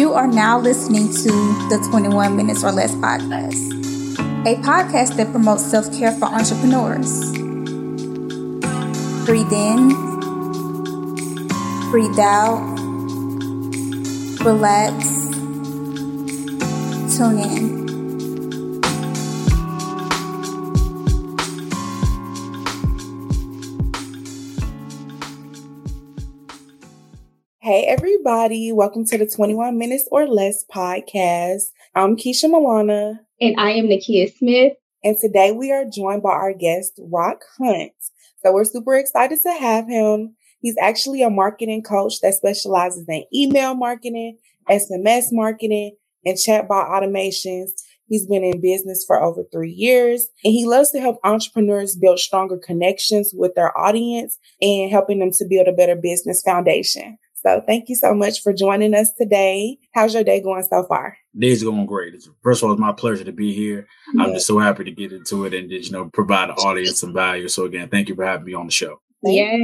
You are now listening to the 21 Minutes or Less podcast, a podcast that promotes self care for entrepreneurs. Breathe in, breathe out, relax, tune in. Hey, everybody. Welcome to the 21 Minutes or Less podcast. I'm Keisha Milana. And I am Nakia Smith. And today we are joined by our guest, Rock Hunt. So we're super excited to have him. He's actually a marketing coach that specializes in email marketing, SMS marketing, and chatbot automations. He's been in business for over three years and he loves to help entrepreneurs build stronger connections with their audience and helping them to build a better business foundation. So thank you so much for joining us today. How's your day going so far? Day's going great. First of all, it's my pleasure to be here. Yeah. I'm just so happy to get into it and just, you know, provide the audience some value. So again, thank you for having me on the show. Yeah.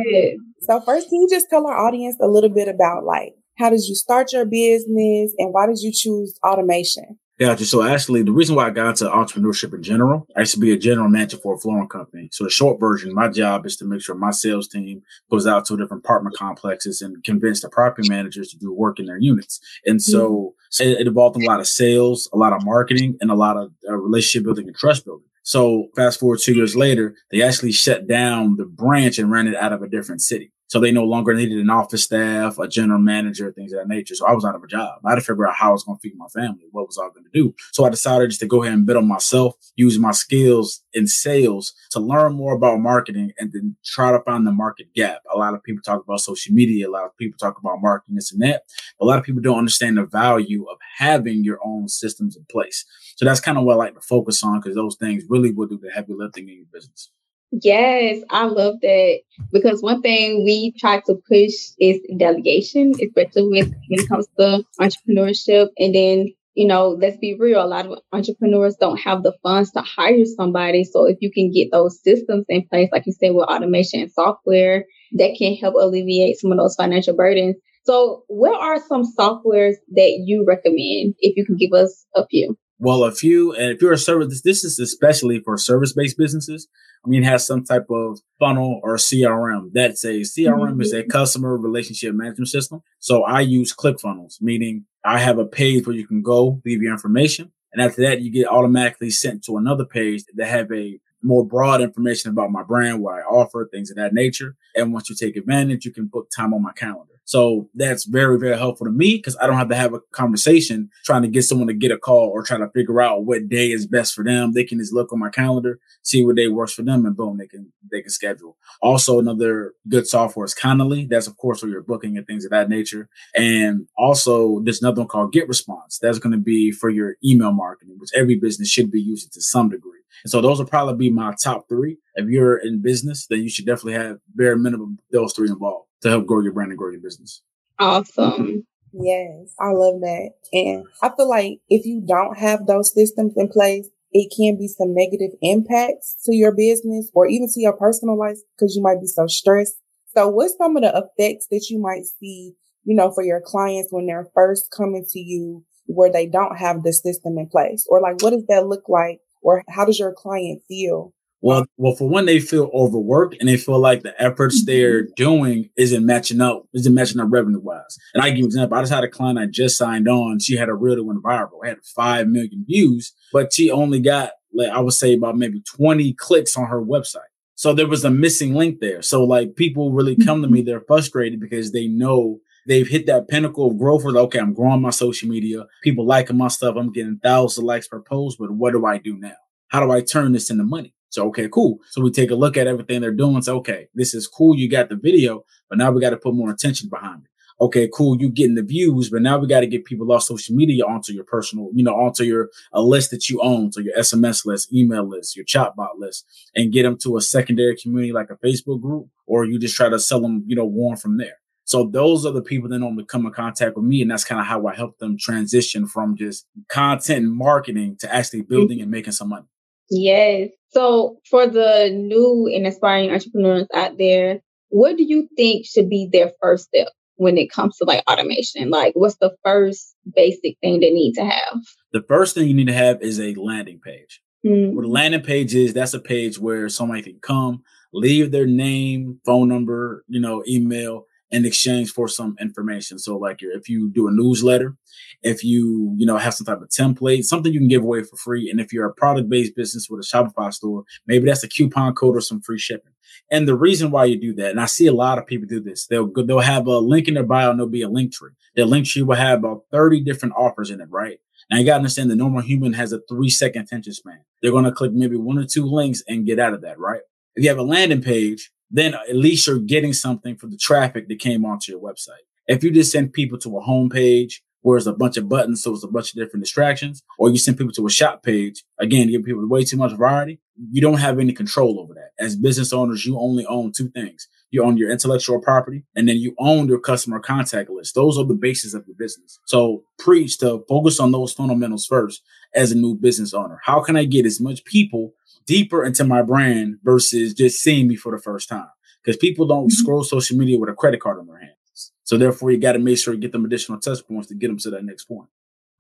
So first, can you just tell our audience a little bit about like how did you start your business and why did you choose automation? Gotcha. So actually, the reason why I got into entrepreneurship in general, I used to be a general manager for a flooring company. So the short version, my job is to make sure my sales team goes out to different apartment complexes and convince the property managers to do work in their units. And so mm-hmm. it, it, involved a lot of sales, a lot of marketing, and a lot of uh, relationship building and trust building. So fast forward two years later, they actually shut down the branch and ran it out of a different city. So they no longer needed an office staff, a general manager, things of that nature. So I was out of a job. I had to figure out how I was going to feed my family, what was I going to do. So I decided just to go ahead and bet on myself, use my skills in sales to learn more about marketing and then try to find the market gap. A lot of people talk about social media. A lot of people talk about marketing, this and that. A lot of people don't understand the value of having your own systems in place. So that's kind of what I like to focus on because those things really will do the heavy lifting in your business. Yes, I love that because one thing we try to push is delegation, especially with when it comes to entrepreneurship. And then, you know, let's be real, a lot of entrepreneurs don't have the funds to hire somebody. So if you can get those systems in place, like you said, with automation and software, that can help alleviate some of those financial burdens. So, what are some softwares that you recommend if you can give us a few? Well, a few, and if you're a service, this is especially for service based businesses. I mean, it has some type of funnel or CRM. That's a CRM mm-hmm. is a mm-hmm. customer relationship management system. So I use ClickFunnels, meaning I have a page where you can go leave your information. And after that, you get automatically sent to another page that have a more broad information about my brand, what I offer, things of that nature. And once you take advantage, you can book time on my calendar. So that's very, very helpful to me because I don't have to have a conversation trying to get someone to get a call or trying to figure out what day is best for them. They can just look on my calendar, see what day works for them, and boom, they can they can schedule. Also, another good software is Calendly. That's of course for your booking and things of that nature. And also, there's another one called Get Response. That's going to be for your email marketing, which every business should be using to some degree. And so those will probably be my top three. If you're in business, then you should definitely have bare minimum those three involved to help grow your brand and grow your business. Awesome. Mm-hmm. Yes, I love that. And I feel like if you don't have those systems in place, it can be some negative impacts to your business or even to your personal life because you might be so stressed. So what's some of the effects that you might see, you know, for your clients when they're first coming to you where they don't have the system in place? Or like, what does that look like? Or how does your client feel well, well, for one, they feel overworked and they feel like the efforts they're mm-hmm. doing isn't matching up, isn't matching up revenue wise. And I give you an example. I just had a client I just signed on. She had a reel that went viral. Had five million views, but she only got like I would say about maybe 20 clicks on her website. So there was a missing link there. So like people really come to me, mm-hmm. they're frustrated because they know they've hit that pinnacle of growth where like, okay, I'm growing my social media. People liking my stuff. I'm getting thousands of likes per post, but what do I do now? How do I turn this into money? So, okay, cool. So we take a look at everything they're doing. So, okay, this is cool. You got the video, but now we got to put more attention behind it. Okay, cool. You getting the views, but now we got to get people off social media onto your personal, you know, onto your a list that you own, so your SMS list, email list, your chatbot list, and get them to a secondary community like a Facebook group, or you just try to sell them, you know, warm from there. So those are the people that normally come in contact with me, and that's kind of how I help them transition from just content marketing to actually mm-hmm. building and making some money. Yes. So for the new and aspiring entrepreneurs out there, what do you think should be their first step? when it comes to like automation? Like, what's the first basic thing they need to have? The first thing you need to have is a landing page. Mm. What a landing page is, that's a page where somebody can come, leave their name, phone number, you know, email, in exchange for some information. So like if you do a newsletter, if you, you know, have some type of template, something you can give away for free. And if you're a product based business with a Shopify store, maybe that's a coupon code or some free shipping. And the reason why you do that, and I see a lot of people do this, they'll they'll have a link in their bio and there'll be a link tree. Their link tree will have about 30 different offers in it, right? Now you gotta understand the normal human has a three second attention span. They're gonna click maybe one or two links and get out of that, right? If you have a landing page, then at least you're getting something for the traffic that came onto your website. If you just send people to a home page where it's a bunch of buttons, so it's a bunch of different distractions, or you send people to a shop page, again, give people way too much variety, you don't have any control over that. As business owners, you only own two things. You own your intellectual property and then you own your customer contact list. Those are the basis of your business. So preach to focus on those fundamentals first as a new business owner. How can I get as much people deeper into my brand versus just seeing me for the first time. Because people don't mm-hmm. scroll social media with a credit card in their hands. So therefore, you got to make sure you get them additional touch points to get them to that next point.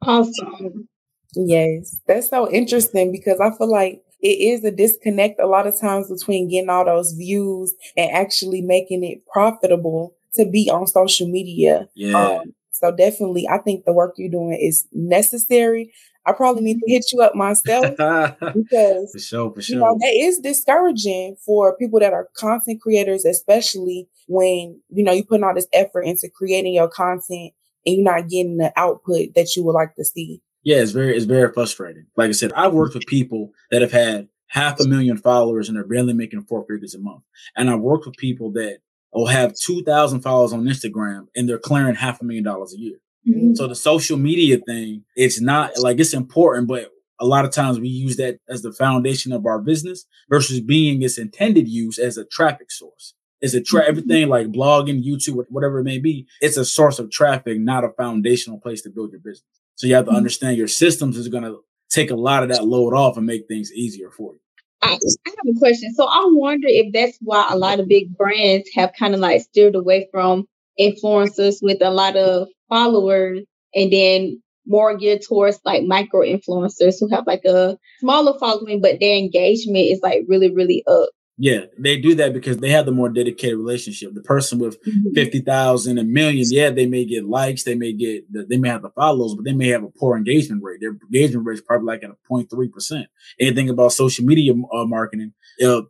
Awesome. Yes, that's so interesting because I feel like it is a disconnect a lot of times between getting all those views and actually making it profitable to be on social media. Yeah. Um, so definitely, I think the work you're doing is necessary. I probably need to hit you up myself because for sure, for sure. You know, that is discouraging for people that are content creators, especially when you know you're putting all this effort into creating your content and you're not getting the output that you would like to see. Yeah, it's very it's very frustrating. Like I said, I've worked with people that have had half a million followers and they're barely making four figures a month. And I've worked with people that will have two thousand followers on Instagram and they're clearing half a million dollars a year. Mm-hmm. So the social media thing, it's not like it's important, but a lot of times we use that as the foundation of our business versus being its intended use as a traffic source. It's a tra- mm-hmm. everything like blogging, YouTube, whatever it may be. It's a source of traffic, not a foundational place to build your business. So you have to mm-hmm. understand your systems is going to take a lot of that load off and make things easier for you. I, I have a question. So I wonder if that's why a lot of big brands have kind of like steered away from influencers with a lot of followers and then more geared towards like micro influencers who have like a smaller following, but their engagement is like really, really up. Yeah, they do that because they have the more dedicated relationship. The person with mm-hmm. 50,000, a million, yeah, they may get likes, they may get, they may have the follows, but they may have a poor engagement rate. Their engagement rate is probably like at a 0.3%. Anything about social media uh, marketing,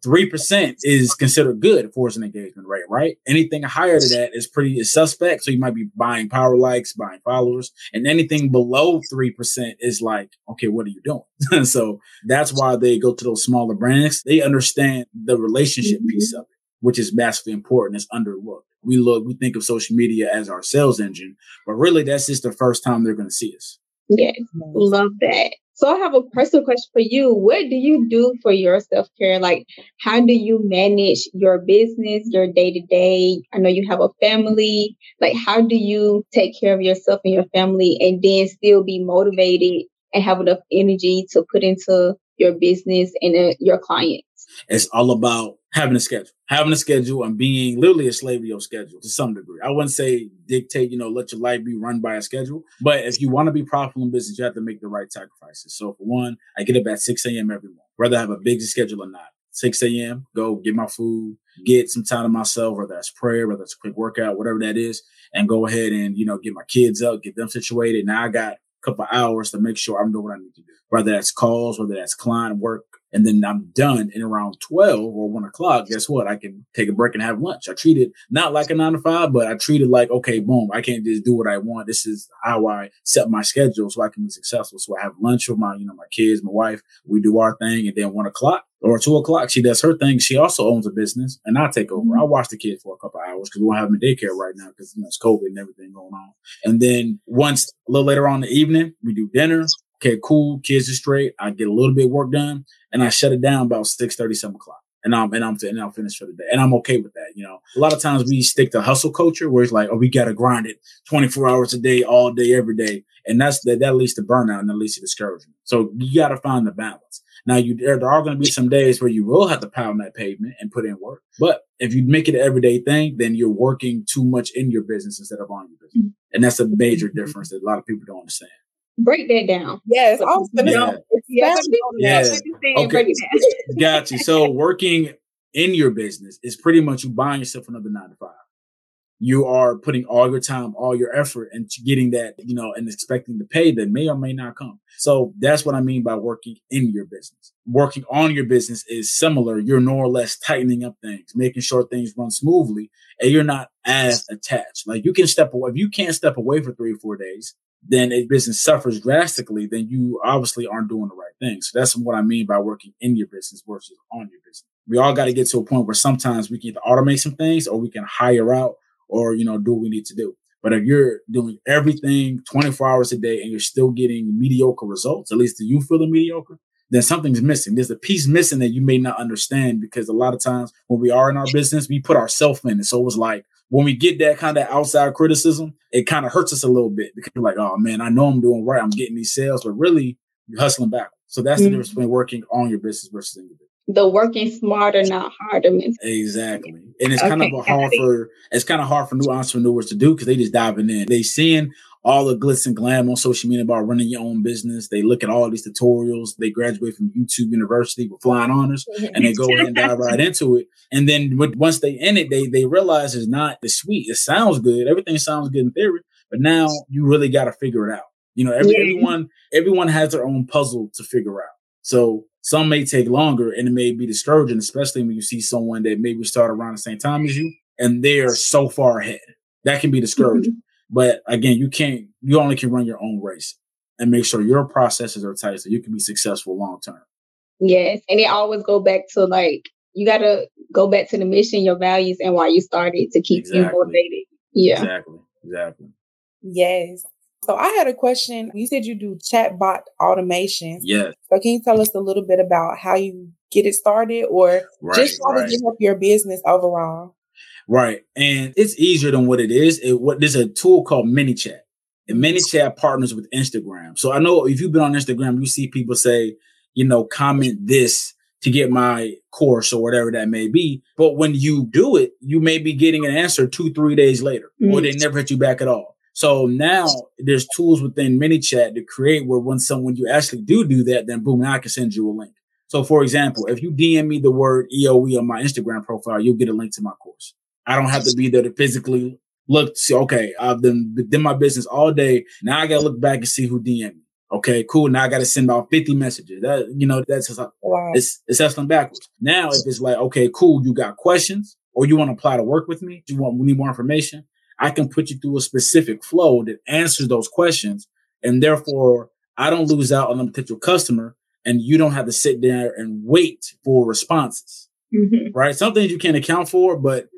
three percent is considered good for an engagement rate, right? Anything higher than that is pretty is suspect. So you might be buying power likes, buying followers, and anything below three percent is like, okay, what are you doing? so that's why they go to those smaller brands. They understand the relationship mm-hmm. piece of it, which is massively important. It's underlooked. We look, we think of social media as our sales engine, but really that's just the first time they're going to see us. Yes, love that. So I have a personal question for you. What do you do for your self care? Like, how do you manage your business, your day to day? I know you have a family. Like, how do you take care of yourself and your family and then still be motivated and have enough energy to put into your business and uh, your clients? It's all about having a schedule, having a schedule and being literally a slave to your schedule to some degree. I wouldn't say dictate, you know, let your life be run by a schedule, but if you want to be profitable in business, you have to make the right sacrifices. So for one, I get up at 6 a.m. every morning, whether I have a busy schedule or not. 6 a.m., go get my food, get some time to myself, whether that's prayer, whether it's a quick workout, whatever that is, and go ahead and, you know, get my kids up, get them situated. Now I got couple hours to make sure I'm doing what I need to do, whether that's calls, whether that's client work, and then I'm done in around 12 or one o'clock, guess what? I can take a break and have lunch. I treat it not like a nine to five, but I treat it like, okay, boom, I can't just do what I want. This is how I set my schedule so I can be successful. So I have lunch with my, you know, my kids, my wife. We do our thing. And then one o'clock or two o'clock, she does her thing. She also owns a business and I take over. Mm-hmm. I watch the kids for a couple hours because we don't have them in daycare right now because, you know, it's COVID and everything going on. And then once a little later on in the evening, we do dinner okay, cool, kids are straight. I get a little bit work done and I shut it down about 6 30, 7 o'clock. And I'm and I'm and I'm finished for the day. And I'm okay with that. You know, a lot of times we stick to hustle culture where it's like, oh, we gotta grind it 24 hours a day, all day, every day. And that's that that leads to burnout and that leads to discouragement. So you gotta find the balance. Now, you there, there are going to be some days where you will have to pound that pavement and put in work. But if you make it an everyday thing, then you're working too much in your business instead of on your business, mm-hmm. and that's a major mm-hmm. difference that a lot of people don't understand. Break that down. Yes, I was gonna yeah. yeah. yeah. Okay. Got you. So working in your business is pretty much you buying yourself another nine to five you are putting all your time, all your effort into getting that, you know, and expecting the pay that may or may not come. So that's what I mean by working in your business. Working on your business is similar. You're more or less tightening up things, making sure things run smoothly and you're not as attached. Like you can step away. If you can't step away for three or four days, then a business suffers drastically, then you obviously aren't doing the right thing. So that's what I mean by working in your business versus on your business. We all got to get to a point where sometimes we can either automate some things or we can hire out or, you know, do what we need to do. But if you're doing everything 24 hours a day and you're still getting mediocre results, at least do you feel the mediocre, then something's missing. There's a piece missing that you may not understand because a lot of times when we are in our business, we put ourselves in it. So it was like when we get that kind of outside criticism, it kind of hurts us a little bit because you're like, oh man, I know I'm doing right. I'm getting these sales, but really you're hustling back. So that's mm-hmm. the difference between working on your business versus in your business the working smarter, not harder. Exactly, and it's okay, kind of a hard for it's kind of hard for new entrepreneurs to do because they just diving in. They seeing all the glitz and glam on social media about running your own business. They look at all these tutorials. They graduate from YouTube University with flying honors, mm-hmm. and they go and dive right into it. And then once they in it, they they realize it's not the sweet. It sounds good. Everything sounds good in theory, but now you really got to figure it out. You know, every, yeah. everyone everyone has their own puzzle to figure out. So some may take longer and it may be discouraging, especially when you see someone that maybe start around the same time as you and they're so far ahead. That can be discouraging. Mm-hmm. But again, you can't, you only can run your own race and make sure your processes are tight so you can be successful long term. Yes. And it always go back to like, you got to go back to the mission, your values, and why you started to keep exactly. you motivated. Yeah. Exactly. Exactly. Yes. So I had a question. You said you do chatbot automation. Yes. So can you tell us a little bit about how you get it started or right, just how right. to help your business overall? Right. And it's easier than what it is. It, what there's a tool called ManyChat. And ManyChat partners with Instagram. So I know if you've been on Instagram, you see people say, you know, comment this to get my course or whatever that may be. But when you do it, you may be getting an answer two, three days later, mm-hmm. or they never hit you back at all. So now there's tools within ManyChat to create where when someone you actually do do that, then boom, now I can send you a link. So for example, if you DM me the word EOE on my Instagram profile, you'll get a link to my course. I don't have to be there to physically look to see, okay, I've done, done my business all day. Now I got to look back and see who DM me. Okay, cool. Now I got to send out 50 messages. That, you know, that's just, wow. it's, it's hustling backwards. Now, if it's like, okay, cool, you got questions or you want to apply to work with me, you want, we need more information. I can put you through a specific flow that answers those questions. And therefore, I don't lose out on a potential customer and you don't have to sit there and wait for responses. Mm-hmm. Right. Some things you can't account for, but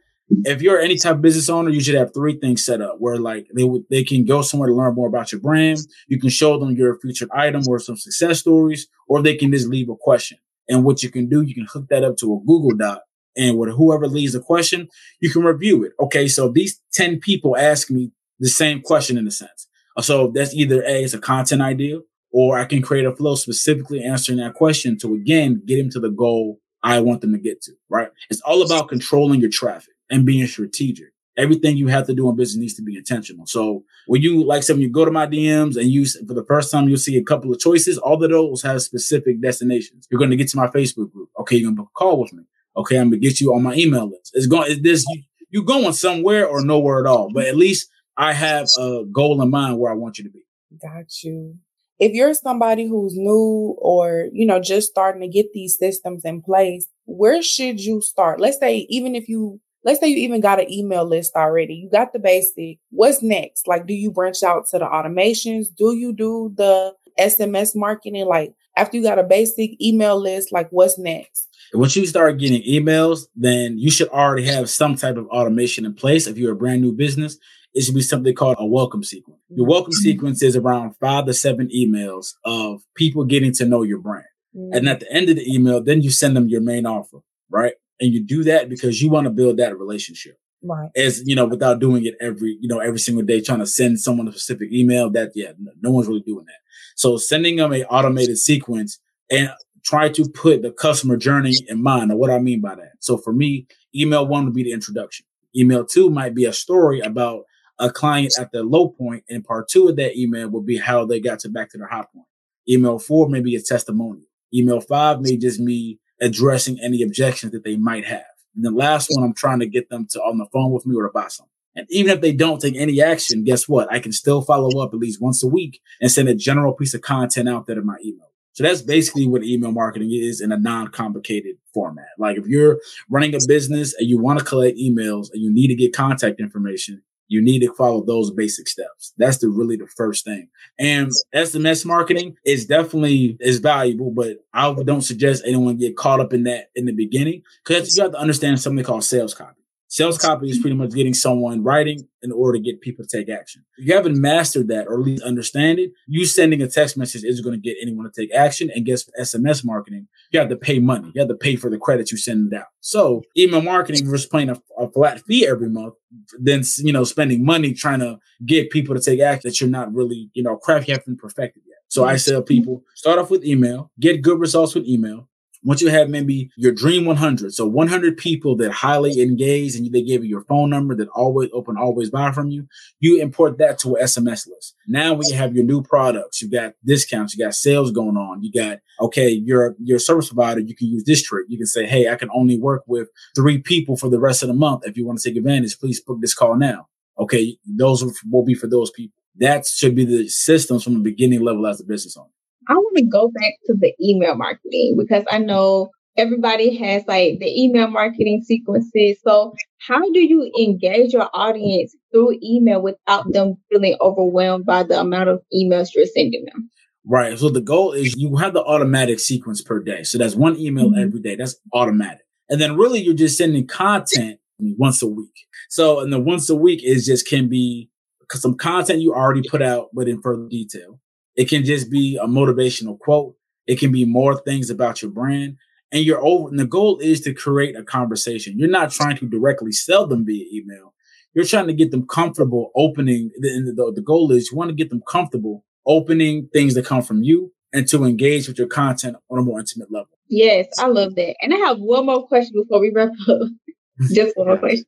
if you're any type of business owner, you should have three things set up where like they would they can go somewhere to learn more about your brand. You can show them your featured item or some success stories, or they can just leave a question. And what you can do, you can hook that up to a Google Doc and with whoever leads the question, you can review it. Okay, so these 10 people ask me the same question in a sense. Uh, so that's either A, it's a content idea, or I can create a flow specifically answering that question to again get them to the goal I want them to get to, right? It's all about controlling your traffic and being strategic. Everything you have to do in business needs to be intentional. So when you, like some, you go to my DMs and you, for the first time, you'll see a couple of choices. All of those have specific destinations. You're going to get to my Facebook group. Okay. You're going to book a call with me. Okay, I'm gonna get you on my email list. It's going. Is this you, you going somewhere or nowhere at all? But at least I have a goal in mind where I want you to be. Got you. If you're somebody who's new or, you know, just starting to get these systems in place, where should you start? Let's say, even if you, let's say you even got an email list already, you got the basic. What's next? Like, do you branch out to the automations? Do you do the SMS marketing? Like, after you got a basic email list, like, what's next? Once you start getting emails, then you should already have some type of automation in place. If you're a brand new business, it should be something called a welcome sequence. Your mm-hmm. welcome sequence is around five to seven emails of people getting to know your brand. Mm-hmm. And at the end of the email, then you send them your main offer, right? And you do that because you want to build that relationship. Right. As you know, without doing it every, you know, every single day, trying to send someone a specific email that, yeah, no, no one's really doing that. So sending them a automated sequence and try to put the customer journey in mind. Now, what I mean by that. So for me, email one would be the introduction. Email two might be a story about a client at their low point, and part two of that email would be how they got to back to their high point. Email four may be a testimonial. Email five may just be addressing any objections that they might have. And the last one, I'm trying to get them to on the phone with me or to buy something. And even if they don't take any action, guess what? I can still follow up at least once a week and send a general piece of content out there in my email. So that's basically what email marketing is in a non-complicated format. Like if you're running a business and you want to collect emails and you need to get contact information, you need to follow those basic steps. That's the really the first thing. And SMS marketing is definitely is valuable, but I don't suggest anyone get caught up in that in the beginning because you have to understand something called sales copy. Sales copy is pretty much getting someone writing in order to get people to take action. If you haven't mastered that or at least understand it, you sending a text message isn't going to get anyone to take action. And guess SMS marketing, you have to pay money. You have to pay for the credits you send it out. So email marketing versus paying a, a flat fee every month, then you know spending money trying to get people to take action that you're not really you know craft you haven't perfected yet. So I tell people start off with email, get good results with email, once you have maybe your dream 100, so 100 people that highly engage and they give you your phone number that always open, always buy from you, you import that to an SMS list. Now we have your new products, you got discounts, you got sales going on, you got, okay, you're, your service provider, you can use this trick. You can say, hey, I can only work with three people for the rest of the month. If you want to take advantage, please book this call now. Okay, those will be for those people. That should be the systems from the beginning level as a business owner. I want to go back to the email marketing because I know everybody has like the email marketing sequences. So, how do you engage your audience through email without them feeling overwhelmed by the amount of emails you're sending them? Right. So, the goal is you have the automatic sequence per day. So, that's one email mm-hmm. every day. That's automatic. And then, really, you're just sending content once a week. So, and the once a week is just can be some content you already put out, but in further detail. It can just be a motivational quote. It can be more things about your brand. And you're over, and the goal is to create a conversation. You're not trying to directly sell them via email. You're trying to get them comfortable opening. The, the, the goal is you want to get them comfortable opening things that come from you and to engage with your content on a more intimate level. Yes, I love that. And I have one more question before we wrap up. Just one more question.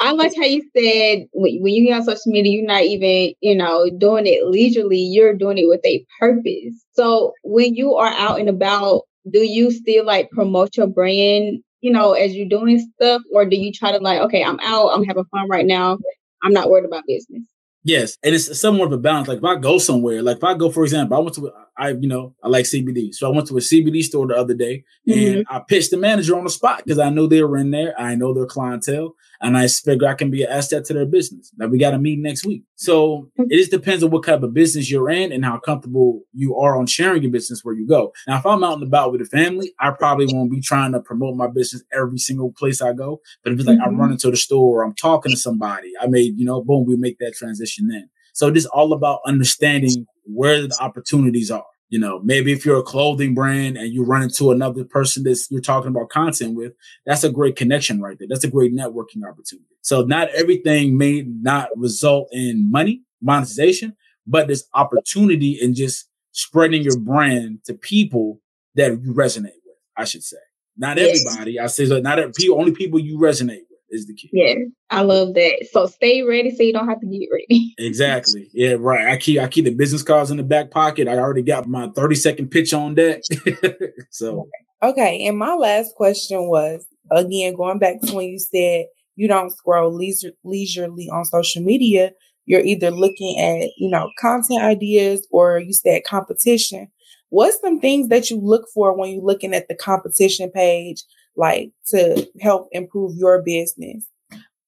I like how you said when, when you get on social media, you're not even, you know, doing it leisurely. You're doing it with a purpose. So when you are out and about, do you still like promote your brand, you know, as you're doing stuff, or do you try to like, okay, I'm out, I'm having fun right now, I'm not worried about business? Yes, and it's somewhat of a balance. Like if I go somewhere, like if I go, for example, I went to, I you know, I like CBD, so I went to a CBD store the other day, mm-hmm. and I pitched the manager on the spot because I knew they were in there. I know their clientele, and I figure I can be an asset to their business. Like we got a meeting next week, so it just depends on what kind of business you're in and how comfortable you are on sharing your business where you go. Now, if I'm out and about with a family, I probably won't be trying to promote my business every single place I go. But if it's like mm-hmm. I run into the store, or I'm talking to somebody, I may, you know, boom, we make that transition then. So this all about understanding where the opportunities are. You know, maybe if you're a clothing brand and you run into another person that you're talking about content with, that's a great connection right there. That's a great networking opportunity. So not everything may not result in money, monetization, but there's opportunity in just spreading your brand to people that you resonate with, I should say. Not yes. everybody. I say not every, only people you resonate is the key. Yeah, I love that. So stay ready so you don't have to get ready. exactly. Yeah, right. I keep I keep the business cards in the back pocket. I already got my 30 second pitch on deck. so okay. And my last question was again going back to when you said you don't scroll leisure, leisurely on social media. You're either looking at, you know, content ideas or you said competition. What's some things that you look for when you're looking at the competition page like to help improve your business?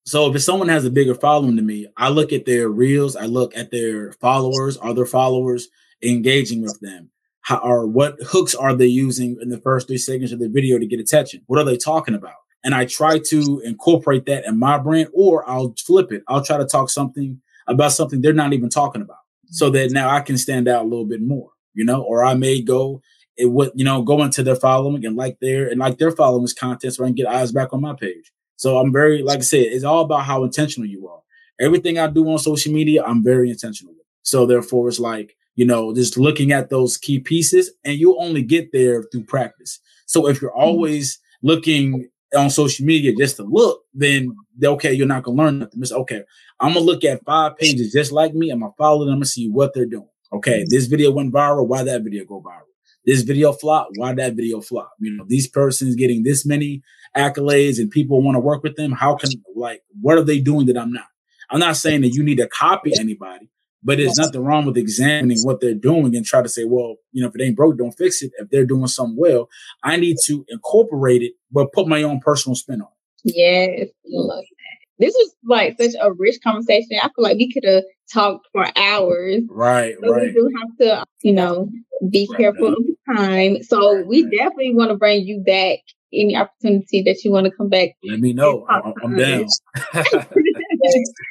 So if someone has a bigger following than me, I look at their reels, I look at their followers, other followers, engaging with them. How or what hooks are they using in the first three seconds of the video to get attention? What are they talking about? And I try to incorporate that in my brand, or I'll flip it. I'll try to talk something about something they're not even talking about. So that now I can stand out a little bit more, you know, or I may go it would you know go into their following and like their and like their followers content so I can get eyes back on my page. So I'm very like I said, it's all about how intentional you are. Everything I do on social media, I'm very intentional. So therefore, it's like you know, just looking at those key pieces, and you'll only get there through practice. So if you're mm-hmm. always looking on social media just to look, then okay, you're not gonna learn nothing. It's okay. I'm gonna look at five pages just like me. I'm gonna follow them. I'm gonna see what they're doing. Okay, mm-hmm. this video went viral. Why that video go viral? This video flop. Why that video flop? You know, these persons getting this many accolades and people want to work with them. How can like what are they doing that I'm not? I'm not saying that you need to copy anybody, but there's nothing wrong with examining what they're doing and try to say, well, you know, if it ain't broke, don't fix it. If they're doing something well, I need to incorporate it, but put my own personal spin on it. Yes, love that. This was like such a rich conversation. I feel like we could have talked for hours. Right, right. We do have to, you know, be right careful now. Of time. So right, we right. definitely want to bring you back any opportunity that you want to come back. Let me know. I'm, I'm down.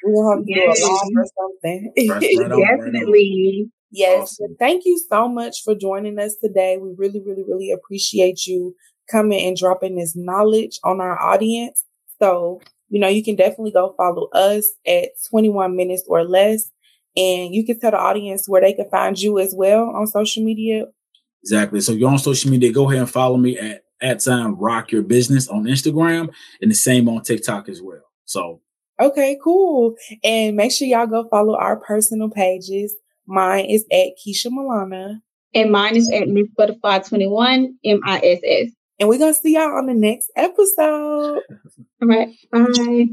we'll have to yes. do a live or something. Definitely. Yes. Awesome. Thank you so much for joining us today. We really, really, really appreciate you coming and dropping this knowledge on our audience. So, you know, you can definitely go follow us at 21 minutes or less. And you can tell the audience where they can find you as well on social media. Exactly. So you're on social media, go ahead and follow me at at time rock your business on Instagram and the same on TikTok as well. So Okay, cool. And make sure y'all go follow our personal pages. Mine is at Keisha Milana. And mine is at Miss Butterfly 21, M-I-S-S. And we're gonna see y'all on the next episode. All right. Bye.